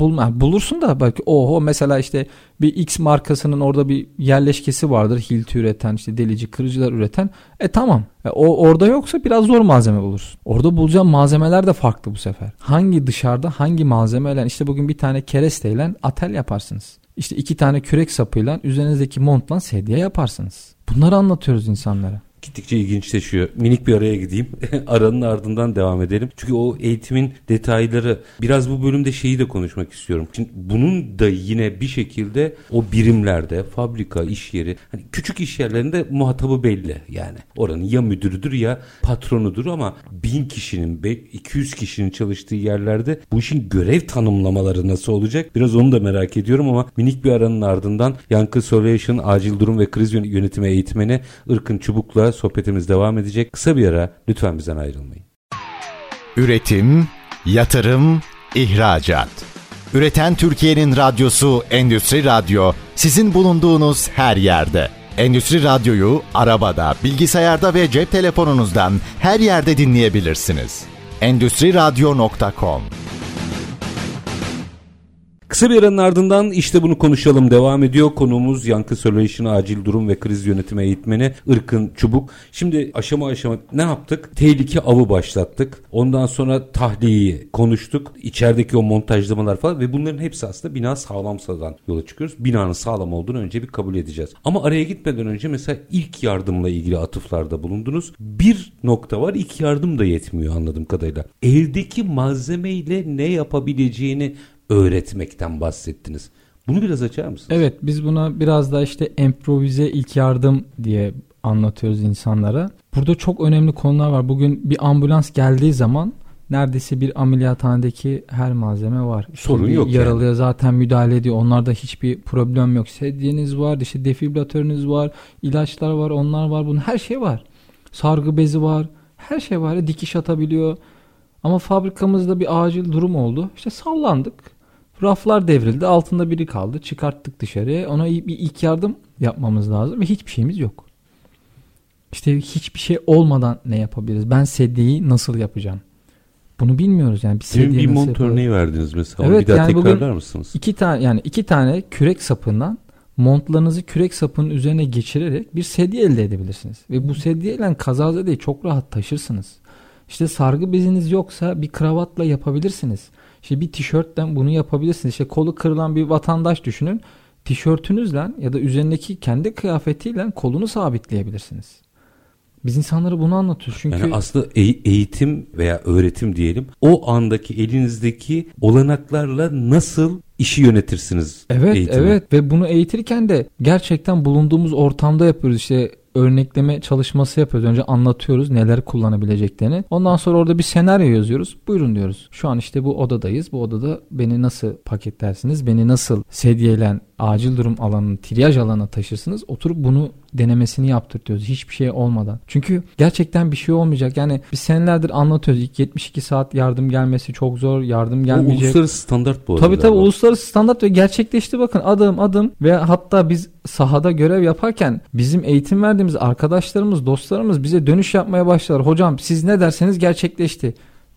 B: bulma. Bulursun da belki oho mesela işte bir X markasının orada bir yerleşkesi vardır. Hilti üreten, işte delici, kırıcılar üreten. E tamam. E, o orada yoksa biraz zor malzeme bulursun. Orada bulacağın malzemeler de farklı bu sefer. Hangi dışarıda hangi malzemeyle işte bugün bir tane keresteyle atel yaparsınız. İşte iki tane kürek sapıyla üzerinizdeki montla sedye yaparsınız. Bunları anlatıyoruz insanlara.
A: Gittikçe ilginçleşiyor. Minik bir araya gideyim. Aranın ardından devam edelim. Çünkü o eğitimin detayları biraz bu bölümde şeyi de konuşmak istiyorum. Şimdi bunun da yine bir şekilde o birimlerde fabrika, iş yeri hani küçük iş yerlerinde muhatabı belli yani. Oranın ya müdürüdür ya patronudur ama bin kişinin 200 kişinin çalıştığı yerlerde bu işin görev tanımlamaları nasıl olacak? Biraz onu da merak ediyorum ama minik bir aranın ardından Yankı Solution acil durum ve kriz yönetimi eğitmeni Irkın Çubuk'la sohbetimiz devam edecek. Kısa bir ara lütfen bizden ayrılmayın.
C: Üretim, yatırım, ihracat. Üreten Türkiye'nin radyosu Endüstri Radyo sizin bulunduğunuz her yerde. Endüstri Radyo'yu arabada, bilgisayarda ve cep telefonunuzdan her yerde dinleyebilirsiniz. Endüstri Radyo.com
A: Kısa bir aranın ardından işte bunu konuşalım devam ediyor. Konuğumuz Yankı Solution Acil Durum ve Kriz Yönetimi Eğitmeni Irkın Çubuk. Şimdi aşama aşama ne yaptık? Tehlike avı başlattık. Ondan sonra tahliyeyi konuştuk. İçerideki o montajlamalar falan ve bunların hepsi aslında bina sağlamsadan yola çıkıyoruz. Binanın sağlam olduğunu önce bir kabul edeceğiz. Ama araya gitmeden önce mesela ilk yardımla ilgili atıflarda bulundunuz. Bir nokta var ilk yardım da yetmiyor anladığım kadarıyla. Eldeki malzemeyle ne yapabileceğini öğretmekten bahsettiniz. Bunu biraz açar mısınız?
B: Evet biz buna biraz da işte improvize ilk yardım diye anlatıyoruz insanlara. Burada çok önemli konular var. Bugün bir ambulans geldiği zaman neredeyse bir ameliyathanedeki her malzeme var.
A: Sorun
B: bir
A: yok
B: Yaralıya
A: yani.
B: zaten müdahale ediyor. Onlarda hiçbir problem yok. Sedyeniz var, işte defibrilatörünüz var, ilaçlar var, onlar var. Bunun her şey var. Sargı bezi var. Her şey var. Dikiş atabiliyor. Ama fabrikamızda bir acil durum oldu. İşte sallandık. Raflar devrildi. Altında biri kaldı. Çıkarttık dışarıya. Ona bir ilk yardım yapmamız lazım ve hiçbir şeyimiz yok. İşte hiçbir şey olmadan ne yapabiliriz? Ben sedyeyi nasıl yapacağım? Bunu bilmiyoruz yani. Bir,
A: sedye bir mont yapalım? örneği verdiniz mesela.
B: Evet,
A: bir daha
B: yani
A: tekrarlar mısınız?
B: İki tane yani iki tane kürek sapından montlarınızı kürek sapının üzerine geçirerek bir sedye elde edebilirsiniz. Ve bu sedyeyle kazazedeyi çok rahat taşırsınız. İşte sargı beziniz yoksa bir kravatla yapabilirsiniz. İşte bir tişörtten bunu yapabilirsiniz. İşte kolu kırılan bir vatandaş düşünün. Tişörtünüzle ya da üzerindeki kendi kıyafetiyle kolunu sabitleyebilirsiniz. Biz insanlara bunu anlatıyoruz. Çünkü
A: yani aslında e- eğitim veya öğretim diyelim o andaki elinizdeki olanaklarla nasıl işi yönetirsiniz
B: Evet
A: eğitimi.
B: evet ve bunu eğitirken de gerçekten bulunduğumuz ortamda yapıyoruz. İşte örnekleme çalışması yapıyoruz. Önce anlatıyoruz neler kullanabileceklerini. Ondan sonra orada bir senaryo yazıyoruz. Buyurun diyoruz. Şu an işte bu odadayız. Bu odada beni nasıl paketlersiniz? Beni nasıl sedyeyle acil durum alanını, triyaj alanına taşırsınız. Oturup bunu denemesini yaptırtıyoruz hiçbir şey olmadan. Çünkü gerçekten bir şey olmayacak. Yani biz senelerdir anlatıyoruz. İlk 72 saat yardım gelmesi çok zor. Yardım gelmeyecek.
A: O uluslararası standart bu arada.
B: Tabii tabii uluslararası standart ve gerçekleşti bakın adım adım ve hatta biz sahada görev yaparken bizim eğitim verdiğimiz arkadaşlarımız, dostlarımız bize dönüş yapmaya başladılar. Hocam siz ne derseniz gerçekleşti.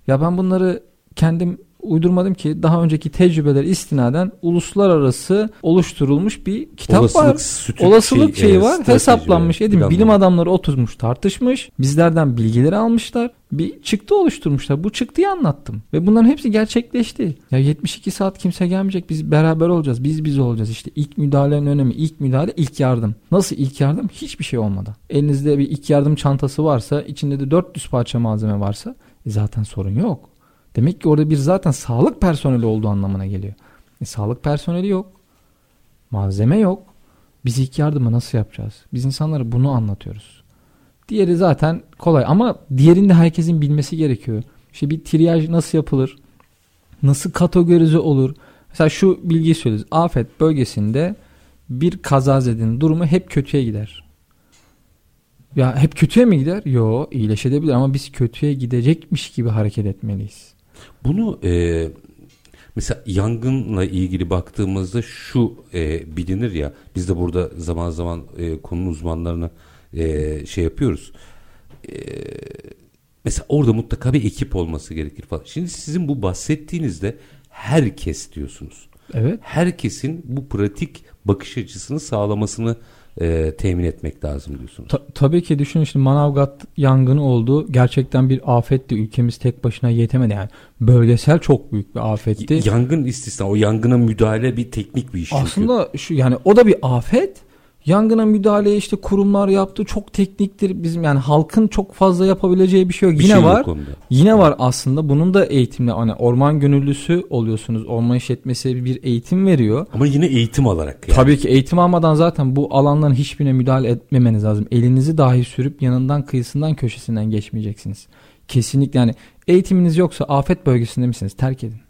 B: Ya ben bunları kendim uydurmadım ki daha önceki tecrübeler istinaden uluslararası oluşturulmuş bir kitap
A: Olasılık
B: var.
A: sütü
B: Olasılık
A: şey,
B: şeyi
A: evet,
B: var. Hesaplanmış. Edin bilim adamları oturmuş, tartışmış. Bizlerden bilgileri almışlar. Bir çıktı oluşturmuşlar. Bu çıktıyı anlattım. Ve bunların hepsi gerçekleşti. Ya 72 saat kimse gelmeyecek. Biz beraber olacağız. Biz biz olacağız. İşte ilk müdahalenin önemi. ilk müdahale ilk yardım. Nasıl ilk yardım? Hiçbir şey olmadan. Elinizde bir ilk yardım çantası varsa, içinde de 400 parça malzeme varsa e zaten sorun yok. Demek ki orada bir zaten sağlık personeli olduğu anlamına geliyor. E, sağlık personeli yok. Malzeme yok. Biz ilk yardımı nasıl yapacağız? Biz insanlara bunu anlatıyoruz. Diğeri zaten kolay ama diğerini de herkesin bilmesi gerekiyor. İşte bir triyaj nasıl yapılır? Nasıl kategorize olur? Mesela şu bilgiyi söylüyoruz. Afet bölgesinde bir kazazedenin durumu hep kötüye gider. Ya hep kötüye mi gider? Yo iyileşebilir ama biz kötüye gidecekmiş gibi hareket etmeliyiz.
A: Bunu e, mesela yangınla ilgili baktığımızda şu e, bilinir ya biz de burada zaman zaman e, konunun uzmanlarına e, şey yapıyoruz. E, mesela orada mutlaka bir ekip olması gerekir falan. Şimdi sizin bu bahsettiğinizde herkes diyorsunuz.
B: Evet.
A: Herkesin bu pratik bakış açısını sağlamasını e, temin etmek lazım diyorsunuz.
B: Ta- tabii ki düşünün şimdi Manavgat yangını oldu. Gerçekten bir afetti. Ülkemiz tek başına yetemedi. Yani bölgesel çok büyük bir afetti.
A: Yangın istisna o yangına müdahale bir teknik bir iş çünkü.
B: Aslında şu yani o da bir afet. Yangına müdahale işte kurumlar yaptı. Çok tekniktir. Bizim yani halkın çok fazla yapabileceği bir şey yok.
A: Bir
B: Yine
A: şey
B: var. Yine var aslında. Bunun da eğitimle hani orman gönüllüsü oluyorsunuz. Orman işletmesi bir eğitim veriyor.
A: Ama yine eğitim alarak yani.
B: Tabii ki eğitim almadan zaten bu alanların hiçbirine müdahale etmemeniz lazım. Elinizi dahi sürüp yanından kıyısından köşesinden geçmeyeceksiniz. Kesinlikle yani eğitiminiz yoksa afet bölgesinde misiniz? Terk edin.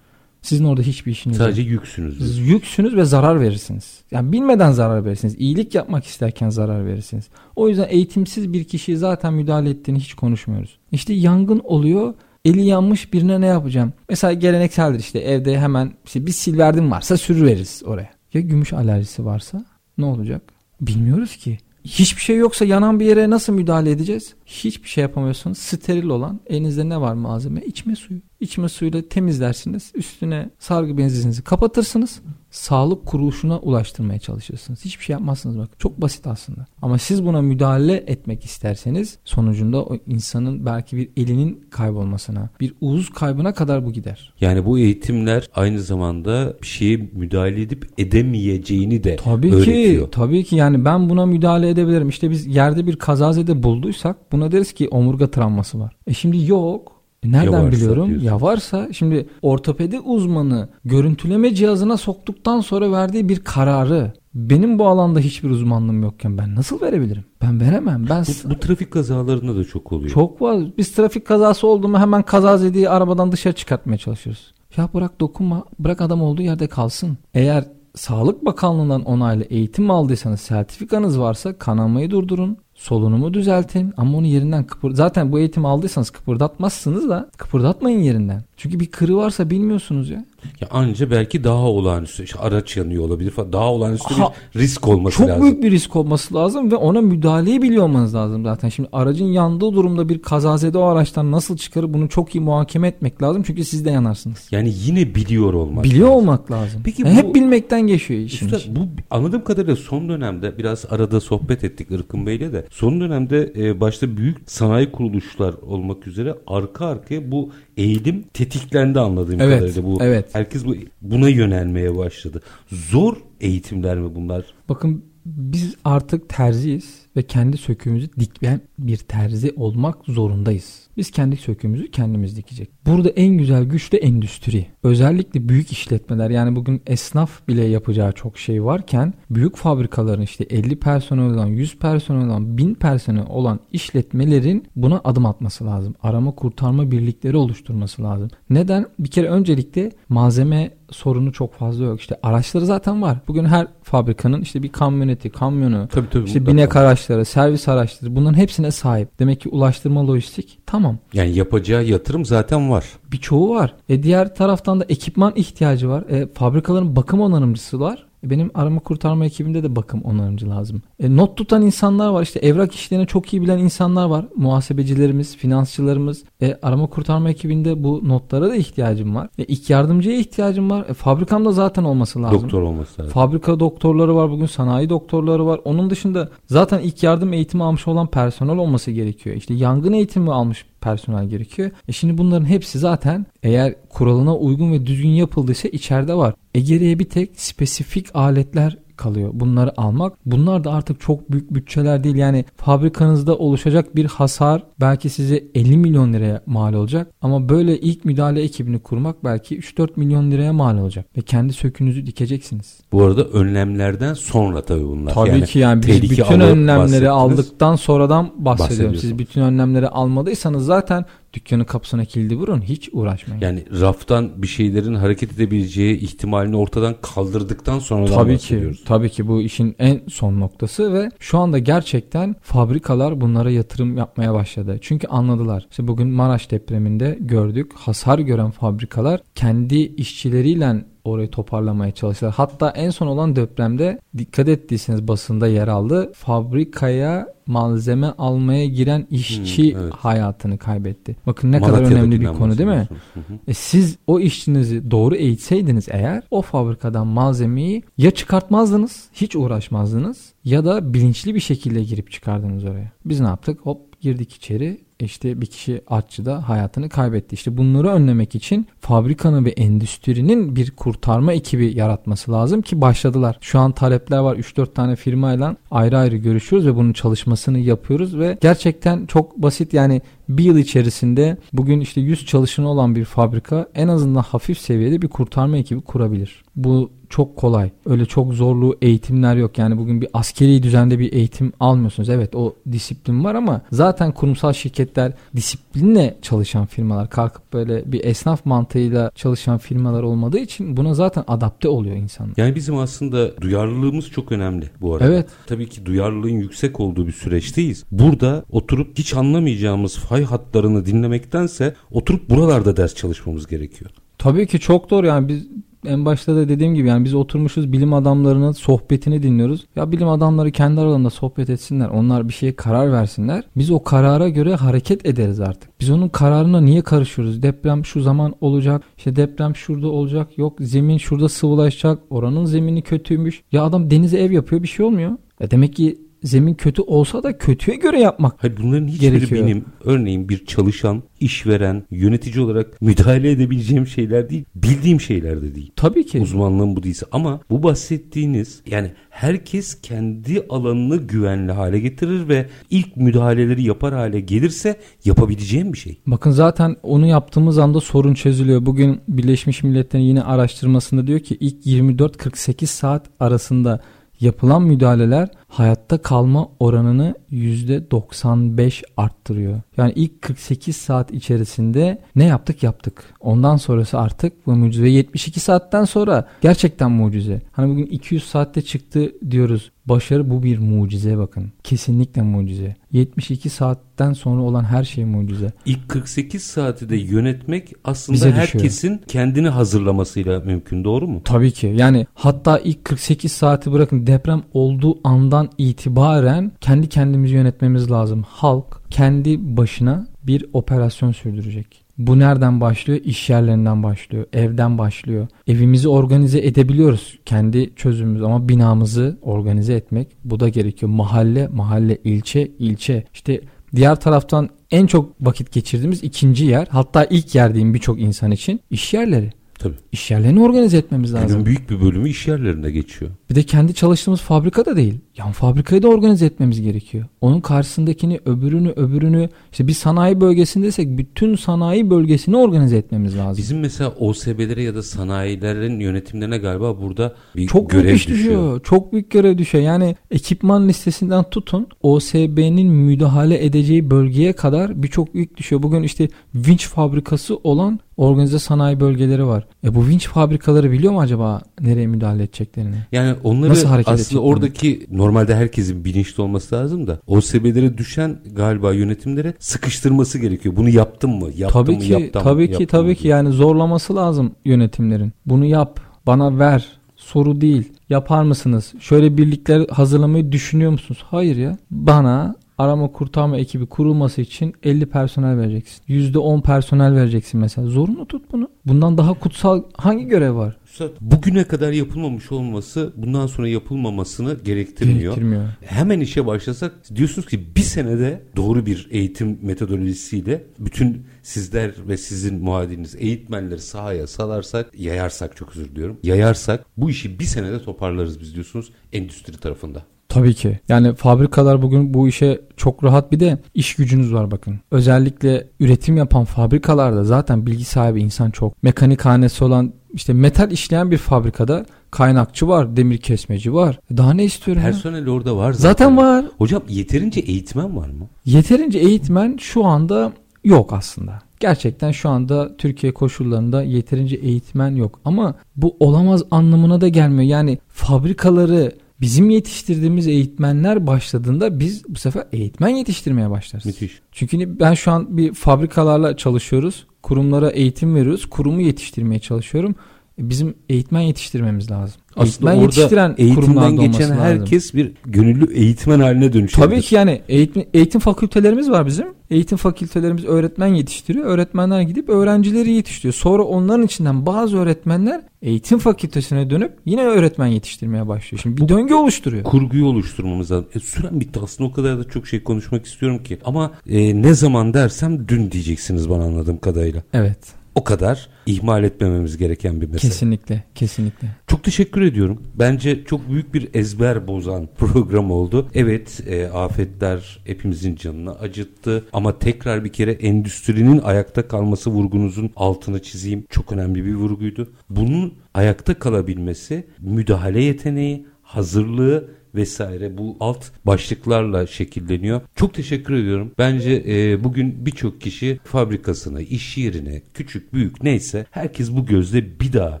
B: Sizin orada hiçbir işiniz
A: Sadece
B: yok.
A: yüksünüz.
B: Siz yüksünüz ve zarar verirsiniz. Yani bilmeden zarar verirsiniz. İyilik yapmak isterken zarar verirsiniz. O yüzden eğitimsiz bir kişiyi zaten müdahale ettiğini hiç konuşmuyoruz. İşte yangın oluyor. Eli yanmış birine ne yapacağım? Mesela gelenekseldir işte evde hemen işte bir silverdim varsa sürüveririz oraya. Ya gümüş alerjisi varsa ne olacak? Bilmiyoruz ki. Hiçbir şey yoksa yanan bir yere nasıl müdahale edeceğiz? Hiçbir şey yapamıyorsunuz. Steril olan elinizde ne var malzeme? İçme suyu. İçme suyuyla temizlersiniz. Üstüne sargı benzininizi kapatırsınız. Sağlık kuruluşuna ulaştırmaya çalışırsınız. Hiçbir şey yapmazsınız bak. Çok basit aslında. Ama siz buna müdahale etmek isterseniz sonucunda o insanın belki bir elinin kaybolmasına, bir uğuz kaybına kadar bu gider.
A: Yani bu eğitimler aynı zamanda bir şeye müdahale edip edemeyeceğini de
B: Tabii
A: öğretiyor.
B: ki, tabii ki yani ben buna müdahale edebilirim. İşte biz yerde bir kazazede bulduysak buna deriz ki omurga travması var. E şimdi yok. E nereden
A: Ya
B: biliyorum?
A: diyorsun.
B: Ya varsa şimdi ortopedi uzmanı görüntüleme cihazına soktuktan sonra verdiği bir kararı benim bu alanda hiçbir uzmanlığım yokken ben nasıl verebilirim? Ben veremem. Ben
A: Bu, bu trafik kazalarında da çok oluyor.
B: çok var. Biz trafik kazası oldu mu hemen kazazediği arabadan dışarı çıkartmaya çalışıyoruz. Ya bırak dokunma. Bırak adam olduğu yerde kalsın. Eğer Sağlık Bakanlığı'ndan onaylı eğitim aldıysanız sertifikanız varsa kanamayı durdurun. Solunumu düzeltin ama onu yerinden kıpır zaten bu eğitimi aldıysanız kıpırdatmazsınız da kıpırdatmayın yerinden. Çünkü bir kırı varsa bilmiyorsunuz ya.
A: Ya anca belki daha olağanüstü işte araç yanıyor olabilir falan. Daha olağanüstü
B: Ha,
A: bir risk olması
B: Çok
A: lazım.
B: büyük bir risk olması lazım ve ona müdahaleyi biliyor olmanız lazım zaten. Şimdi aracın yandığı durumda bir kazazede o araçtan nasıl çıkarır bunu çok iyi muhakeme etmek lazım. Çünkü siz de yanarsınız.
A: Yani yine biliyor olmak.
B: Biliyor
A: lazım.
B: olmak lazım.
A: Peki
B: Yani
A: bu-
B: hep bilmekten geçiyor işin. İçi.
A: bu anladığım kadarıyla son dönemde biraz arada sohbet ettik Irkın Bey'le de. Son dönemde e, başta büyük sanayi kuruluşlar olmak üzere arka arkaya bu eğilim tetiklendi anladığım
B: Evet,
A: kadarıyla. Bu,
B: evet.
A: Herkes bu buna yönelmeye başladı. Zor eğitimler mi bunlar?
B: Bakın biz artık terziyiz. ve kendi söküğümüzü dikmeyen bir terzi olmak zorundayız. Biz kendi söküğümüzü kendimiz dikecek. Burada en güzel güç de endüstri. Özellikle büyük işletmeler yani bugün esnaf bile yapacağı çok şey varken büyük fabrikaların işte 50 personel olan, 100 personel olan, 1000 personel olan işletmelerin buna adım atması lazım. Arama kurtarma birlikleri oluşturması lazım. Neden? Bir kere öncelikle malzeme sorunu çok fazla yok. İşte araçları zaten var. Bugün her fabrikanın işte bir kamyoneti, kamyonu,
A: Tabii tabii.
B: işte binek araçları, servis araçları bunların hepsine sahip. Demek ki ulaştırma lojistik tamam.
A: Yani yapacağı yatırım zaten var.
B: Birçoğu var. E diğer taraftan da ekipman ihtiyacı var. E fabrikaların bakım onarımcısı var. E, benim arama kurtarma ekibinde de bakım onarımcı lazım. E, not tutan insanlar var. İşte evrak işlerini çok iyi bilen insanlar var. Muhasebecilerimiz, finansçılarımız. E, arama kurtarma ekibinde bu notlara da ihtiyacım var. E, ilk yardımcıya ihtiyacım var. E, fabrikamda zaten olması lazım.
A: Doktor olması lazım.
B: Fabrika doktorları var bugün sanayi doktorları var. Onun dışında zaten ilk yardım eğitimi almış olan personel olması gerekiyor. İşte yangın eğitimi almış personel gerekiyor. E şimdi bunların hepsi zaten eğer kuralına uygun ve düzgün yapıldıysa içeride var. E geriye bir tek spesifik aletler kalıyor. Bunları almak. Bunlar da artık çok büyük bütçeler değil. Yani fabrikanızda oluşacak bir hasar belki size 50 milyon liraya mal olacak. Ama böyle ilk müdahale ekibini kurmak belki 3-4 milyon liraya mal olacak. Ve kendi sökünüzü dikeceksiniz.
A: Bu arada önlemlerden sonra tabii bunlar.
B: Tabii
A: yani
B: ki yani biz bütün önlemleri
A: bahsettiniz.
B: aldıktan sonradan bahsediyorum. Siz bütün önlemleri almadıysanız zaten dükkanın kapısına kilidi vurun hiç uğraşmayın.
A: Yani raftan bir şeylerin hareket edebileceği ihtimalini ortadan kaldırdıktan sonra
B: Tabii ki, tabii ki bu işin en son noktası ve şu anda gerçekten fabrikalar bunlara yatırım yapmaya başladı. Çünkü anladılar. İşte bugün Maraş depreminde gördük. Hasar gören fabrikalar kendi işçileriyle orayı toparlamaya çalıştılar. Hatta en son olan depremde dikkat ettiyseniz basında yer aldı. Fabrikaya malzeme almaya giren işçi
A: Hmm, evet.
B: hayatını kaybetti. Bakın ne kadar önemli bir konu değil mi?
A: bahsediyorsun. Hı hı.
B: E siz o işçinizi doğru eğitseydiniz eğer o fabrikadan malzemeyi ya çıkartmazdınız, hiç uğraşmazdınız ya da bilinçli bir şekilde girip çıkardınız oraya. Biz ne yaptık? Hop girdik içeri. İşte bir kişi artçı da hayatını kaybetti. İşte bunları önlemek için fabrikanın ve endüstrinin bir kurtarma ekibi yaratması lazım ki başladılar. Şu an talepler var. 3-4 tane firmayla ayrı ayrı görüşüyoruz ve bunun çalışmasını yapıyoruz ve gerçekten çok basit yani bir yıl içerisinde bugün işte 100 çalışanı olan bir fabrika en azından hafif seviyede bir kurtarma ekibi kurabilir. Bu çok kolay. Öyle çok zorlu eğitimler yok. Yani bugün bir askeri düzende bir eğitim almıyorsunuz. Evet o disiplin var ama zaten kurumsal şirketler disiplinle çalışan firmalar. Kalkıp böyle bir esnaf mantığıyla çalışan firmalar olmadığı için buna zaten adapte oluyor insanlar.
A: Yani bizim aslında duyarlılığımız çok önemli bu arada.
B: Evet.
A: Tabii ki duyarlılığın yüksek olduğu bir süreçteyiz. Burada oturup hiç anlamayacağımız fay hatlarını dinlemektense oturup buralarda ders çalışmamız gerekiyor.
B: Tabii ki çok doğru yani biz en başta da dediğim gibi yani biz oturmuşuz bilim adamlarının sohbetini dinliyoruz. Ya bilim adamları kendi aralarında sohbet etsinler. Onlar bir şeye karar versinler. Biz o karara göre hareket ederiz artık. Biz onun kararına niye karışıyoruz? Deprem şu zaman olacak. İşte deprem şurada olacak. Yok zemin şurada sıvılaşacak. Oranın zemini kötüymüş. Ya adam denize ev yapıyor bir şey olmuyor. Ya demek ki zemin kötü olsa da kötüye göre yapmak
A: Hayır bunların hiçbiri
B: Gerekiyor.
A: benim örneğin bir çalışan, işveren, yönetici olarak müdahale edebileceğim şeyler değil. Bildiğim şeyler de değil.
B: Tabii ki.
A: Uzmanlığım bu değilse ama bu bahsettiğiniz yani herkes kendi alanını güvenli hale getirir ve ilk müdahaleleri yapar hale gelirse yapabileceğim bir şey.
B: Bakın zaten onu yaptığımız anda sorun çözülüyor. Bugün Birleşmiş Milletler'in yine araştırmasında diyor ki ilk 24-48 saat arasında yapılan müdahaleler hayatta kalma oranını %95 arttırıyor. Yani ilk 48 saat içerisinde ne yaptık yaptık. Ondan sonrası artık bu mucize. Ve 72 saatten sonra gerçekten mucize. Hani bugün 200 saatte çıktı diyoruz. Başarı bu bir mucize bakın. Kesinlikle mucize. 72 saatten sonra olan her şey mucize.
A: İlk 48 saati de yönetmek aslında
B: Bize düşüyor.
A: herkesin kendini hazırlamasıyla mümkün doğru mu?
B: Tabii ki. Yani hatta ilk 48 saati bırakın deprem olduğu andan itibaren kendi kendimizi yönetmemiz lazım. Halk kendi başına bir operasyon sürdürecek. Bu nereden başlıyor? İş yerlerinden başlıyor. Evden başlıyor. Evimizi organize edebiliyoruz. Kendi çözümümüz ama binamızı organize etmek bu da gerekiyor. Mahalle, mahalle, ilçe, ilçe. İşte diğer taraftan en çok vakit geçirdiğimiz ikinci yer hatta ilk yer diyeyim birçok insan için iş yerleri.
A: Tabii.
B: İş yerlerini organize etmemiz lazım.
A: Günün büyük bir bölümü iş yerlerinde geçiyor.
B: Bir de kendi çalıştığımız fabrikada değil. Yan fabrikayı da organize etmemiz gerekiyor. Onun karşısındakini, öbürünü, öbürünü işte bir sanayi bölgesindeysek bütün sanayi bölgesini organize etmemiz lazım.
A: Bizim mesela OSB'lere ya da sanayilerin yönetimlerine galiba burada bir
B: çok
A: görev
B: büyük iş
A: düşüyor.
B: düşüyor. Çok büyük görev düşüyor. Yani ekipman listesinden tutun OSB'nin müdahale edeceği bölgeye kadar birçok yük düşüyor. Bugün işte vinç fabrikası olan organize sanayi bölgeleri var. E bu vinç fabrikaları biliyor mu acaba nereye müdahale edeceklerini?
A: Yani onları
B: Nasıl hareket
A: aslında oradaki normalde herkesin bilinçli olması lazım da OSB'lere düşen galiba yönetimlere sıkıştırması gerekiyor. Bunu yaptın mı? Yaptın
B: tabii
A: mı?
B: ki
A: Yaptın mı?
B: tabii ki tabii
A: mı
B: ki yani zorlaması lazım yönetimlerin. Bunu yap, bana ver. Soru değil. Yapar mısınız? Şöyle birlikler hazırlamayı düşünüyor musunuz? Hayır ya. Bana arama kurtarma ekibi kurulması için 50 personel vereceksin. %10 personel vereceksin mesela. Zorunlu tut bunu. Bundan daha kutsal hangi görev var?
A: Üstad, Bugüne kadar yapılmamış olması bundan sonra yapılmamasını gerektirmiyor.
B: Gerektirmiyor.
A: Hemen işe başlasak diyorsunuz ki bir senede doğru bir eğitim metodolojisiyle bütün sizler ve sizin muadiliniz eğitmenleri sahaya salarsak, yayarsak çok özür diliyorum. Yayarsak bu işi bir senede toparlarız biz diyorsunuz endüstri tarafında.
B: Tabii ki. Yani fabrikalar bugün bu işe çok rahat bir de iş gücünüz var bakın. Özellikle üretim yapan fabrikalarda zaten bilgi sahibi insan çok. Mekanikhanesi olan işte metal işleyen bir fabrikada kaynakçı var, demir kesmeci var. Daha ne istiyorum ya?
A: Personel orada var zaten.
B: Zaten var.
A: Hocam yeterince eğitmen var mı?
B: Yeterince eğitmen şu anda yok aslında. Gerçekten şu anda Türkiye koşullarında yeterince eğitmen yok. Ama bu olamaz anlamına da gelmiyor. Yani fabrikaları bizim yetiştirdiğimiz eğitmenler başladığında biz bu sefer eğitmen yetiştirmeye başlarız.
A: Müthiş.
B: Çünkü ben şu an bir fabrikalarla çalışıyoruz. Kurumlara eğitim veriyoruz. Kurumu yetiştirmeye çalışıyorum. Bizim eğitmen yetiştirmemiz lazım.
A: Aslında
B: eğitmen yetiştiren
A: eğitimden geçen
B: olması lazım.
A: herkes bir gönüllü eğitmen haline dönüşebilir.
B: Tabii ki yani eğitim, eğitim fakültelerimiz var bizim. Eğitim fakültelerimiz öğretmen yetiştiriyor. Öğretmenler gidip öğrencileri yetiştiriyor. Sonra onların içinden bazı öğretmenler eğitim fakültesine dönüp yine öğretmen yetiştirmeye başlıyor. Şimdi bir döngü oluşturuyor.
A: kurguyu oluşturmamız lazım. E, süren bitti aslında o kadar da çok şey konuşmak istiyorum ki. Ama e, ne zaman dersem dün diyeceksiniz bana anladığım kadarıyla.
B: Evet.
A: O kadar ihmal etmememiz gereken bir mesele.
B: Kesinlikle. Kesinlikle.
A: Çok teşekkür ediyorum. Bence çok büyük bir ezber bozan program oldu. Evet e, afetler hepimizin canını acıttı ama tekrar bir kere endüstrinin ayakta kalması vurgunuzun altını çizeyim. Çok önemli bir vurguydu. Bunun ayakta kalabilmesi müdahale yeteneği, hazırlığı vesaire bu alt başlıklarla şekilleniyor. Çok teşekkür ediyorum. Bence e, bugün birçok kişi fabrikasına, iş yerine, küçük büyük neyse herkes bu gözle bir daha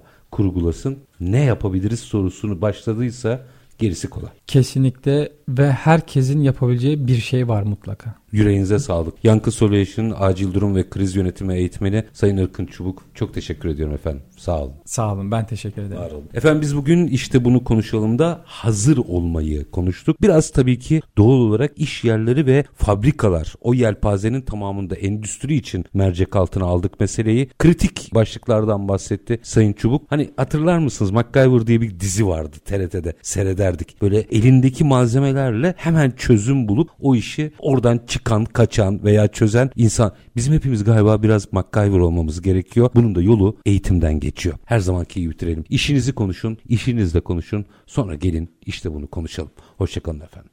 A: kurgulasın. Ne yapabiliriz sorusunu başladıysa gerisi kolay.
B: Kesinlikle ve herkesin yapabileceği bir şey var mutlaka.
A: Yüreğinize sağlık. Yankı Solution'ın acil durum ve kriz yönetimi eğitmeni Sayın Irkın Çubuk. Çok teşekkür ediyorum efendim. Sağ olun.
B: Sağ olun. Ben teşekkür ederim.
A: Var olun. Efendim biz bugün işte bunu konuşalım da hazır olmayı konuştuk. Biraz tabii ki doğal olarak iş yerleri ve fabrikalar o yelpazenin tamamında endüstri için mercek altına aldık meseleyi. Kritik başlıklardan bahsetti Sayın Çubuk. Hani hatırlar mısınız MacGyver diye bir dizi vardı TRT'de seyrederdik. Böyle elindeki malzemelerle hemen çözüm bulup o işi oradan çıkan, kaçan veya çözen insan. Bizim hepimiz galiba biraz MacGyver olmamız gerekiyor. Bunun da yolu eğitimden geçiyor. Her zamanki gibi bitirelim. İşinizi konuşun, işinizle konuşun. Sonra gelin işte bunu konuşalım. Hoşçakalın efendim.